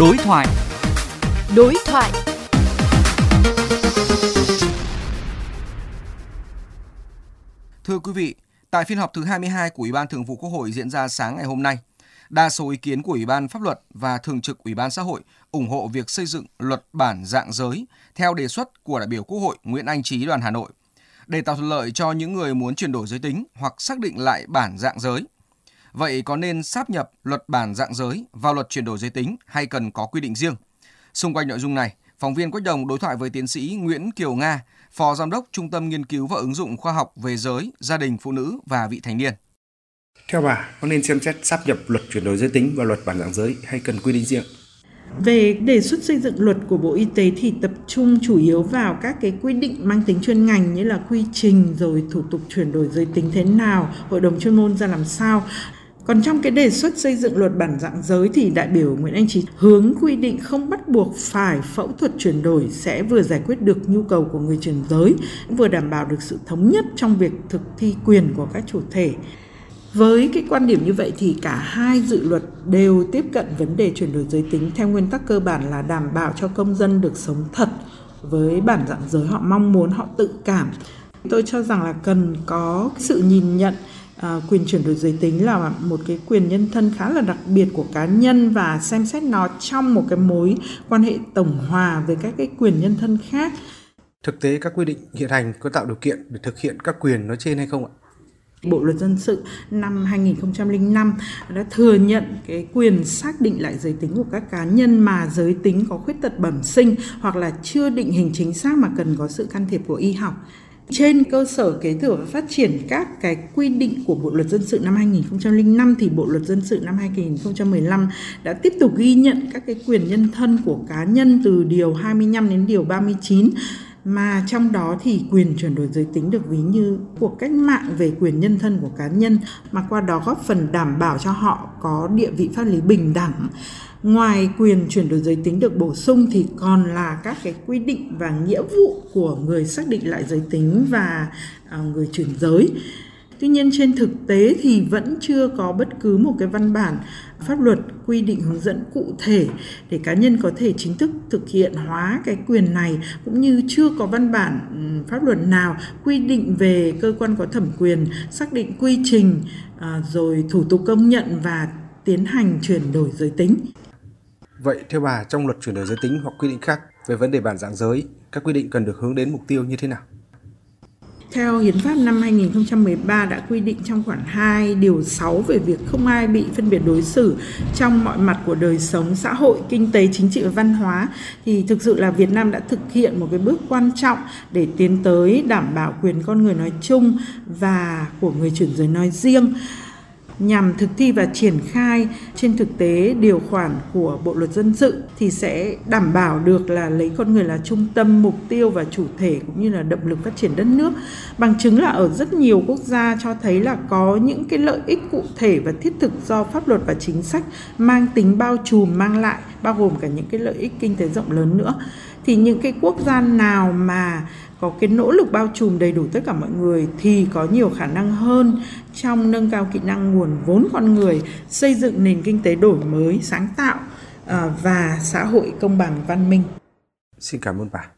Đối thoại. Đối thoại. Thưa quý vị, tại phiên họp thứ 22 của Ủy ban Thường vụ Quốc hội diễn ra sáng ngày hôm nay, đa số ý kiến của Ủy ban Pháp luật và Thường trực Ủy ban Xã hội ủng hộ việc xây dựng luật bản dạng giới theo đề xuất của đại biểu Quốc hội Nguyễn Anh Trí đoàn Hà Nội để tạo thuận lợi cho những người muốn chuyển đổi giới tính hoặc xác định lại bản dạng giới. Vậy có nên sáp nhập luật bản dạng giới vào luật chuyển đổi giới tính hay cần có quy định riêng? Xung quanh nội dung này, phóng viên Quách Đồng đối thoại với tiến sĩ Nguyễn Kiều Nga, Phó Giám đốc Trung tâm Nghiên cứu và Ứng dụng Khoa học về giới, gia đình, phụ nữ và vị thành niên. Theo bà, có nên xem xét sáp nhập luật chuyển đổi giới tính và luật bản dạng giới hay cần quy định riêng? Về đề xuất xây dựng luật của Bộ Y tế thì tập trung chủ yếu vào các cái quy định mang tính chuyên ngành như là quy trình rồi thủ tục chuyển đổi giới tính thế nào, hội đồng chuyên môn ra làm sao. Còn trong cái đề xuất xây dựng luật bản dạng giới thì đại biểu Nguyễn Anh Trí hướng quy định không bắt buộc phải phẫu thuật chuyển đổi sẽ vừa giải quyết được nhu cầu của người chuyển giới, vừa đảm bảo được sự thống nhất trong việc thực thi quyền của các chủ thể. Với cái quan điểm như vậy thì cả hai dự luật đều tiếp cận vấn đề chuyển đổi giới tính theo nguyên tắc cơ bản là đảm bảo cho công dân được sống thật với bản dạng giới họ mong muốn, họ tự cảm. Tôi cho rằng là cần có sự nhìn nhận À, quyền chuyển đổi giới tính là một cái quyền nhân thân khá là đặc biệt của cá nhân và xem xét nó trong một cái mối quan hệ tổng hòa với các cái quyền nhân thân khác. Thực tế các quy định hiện hành có tạo điều kiện để thực hiện các quyền nói trên hay không ạ? Bộ luật dân sự năm 2005 đã thừa nhận cái quyền xác định lại giới tính của các cá nhân mà giới tính có khuyết tật bẩm sinh hoặc là chưa định hình chính xác mà cần có sự can thiệp của y học trên cơ sở kế thừa và phát triển các cái quy định của Bộ luật dân sự năm 2005 thì Bộ luật dân sự năm 2015 đã tiếp tục ghi nhận các cái quyền nhân thân của cá nhân từ điều 25 đến điều 39 mà trong đó thì quyền chuyển đổi giới tính được ví như cuộc cách mạng về quyền nhân thân của cá nhân, mà qua đó góp phần đảm bảo cho họ có địa vị pháp lý bình đẳng. Ngoài quyền chuyển đổi giới tính được bổ sung thì còn là các cái quy định và nghĩa vụ của người xác định lại giới tính và à, người chuyển giới. Tuy nhiên trên thực tế thì vẫn chưa có bất cứ một cái văn bản pháp luật quy định hướng dẫn cụ thể để cá nhân có thể chính thức thực hiện hóa cái quyền này cũng như chưa có văn bản pháp luật nào quy định về cơ quan có thẩm quyền xác định quy trình à, rồi thủ tục công nhận và tiến hành chuyển đổi giới tính. Vậy theo bà trong luật chuyển đổi giới tính hoặc quy định khác về vấn đề bản dạng giới, các quy định cần được hướng đến mục tiêu như thế nào? Theo Hiến pháp năm 2013 đã quy định trong khoản 2 điều 6 về việc không ai bị phân biệt đối xử trong mọi mặt của đời sống xã hội, kinh tế, chính trị và văn hóa thì thực sự là Việt Nam đã thực hiện một cái bước quan trọng để tiến tới đảm bảo quyền con người nói chung và của người chuyển giới nói riêng nhằm thực thi và triển khai trên thực tế điều khoản của Bộ luật dân sự thì sẽ đảm bảo được là lấy con người là trung tâm, mục tiêu và chủ thể cũng như là động lực phát triển đất nước. Bằng chứng là ở rất nhiều quốc gia cho thấy là có những cái lợi ích cụ thể và thiết thực do pháp luật và chính sách mang tính bao trùm, mang lại, bao gồm cả những cái lợi ích kinh tế rộng lớn nữa. Thì những cái quốc gia nào mà có cái nỗ lực bao trùm đầy đủ tất cả mọi người thì có nhiều khả năng hơn trong nâng cao kỹ năng nguồn vốn con người, xây dựng nền kinh tế đổi mới, sáng tạo à, và xã hội công bằng văn minh. Xin cảm ơn bà.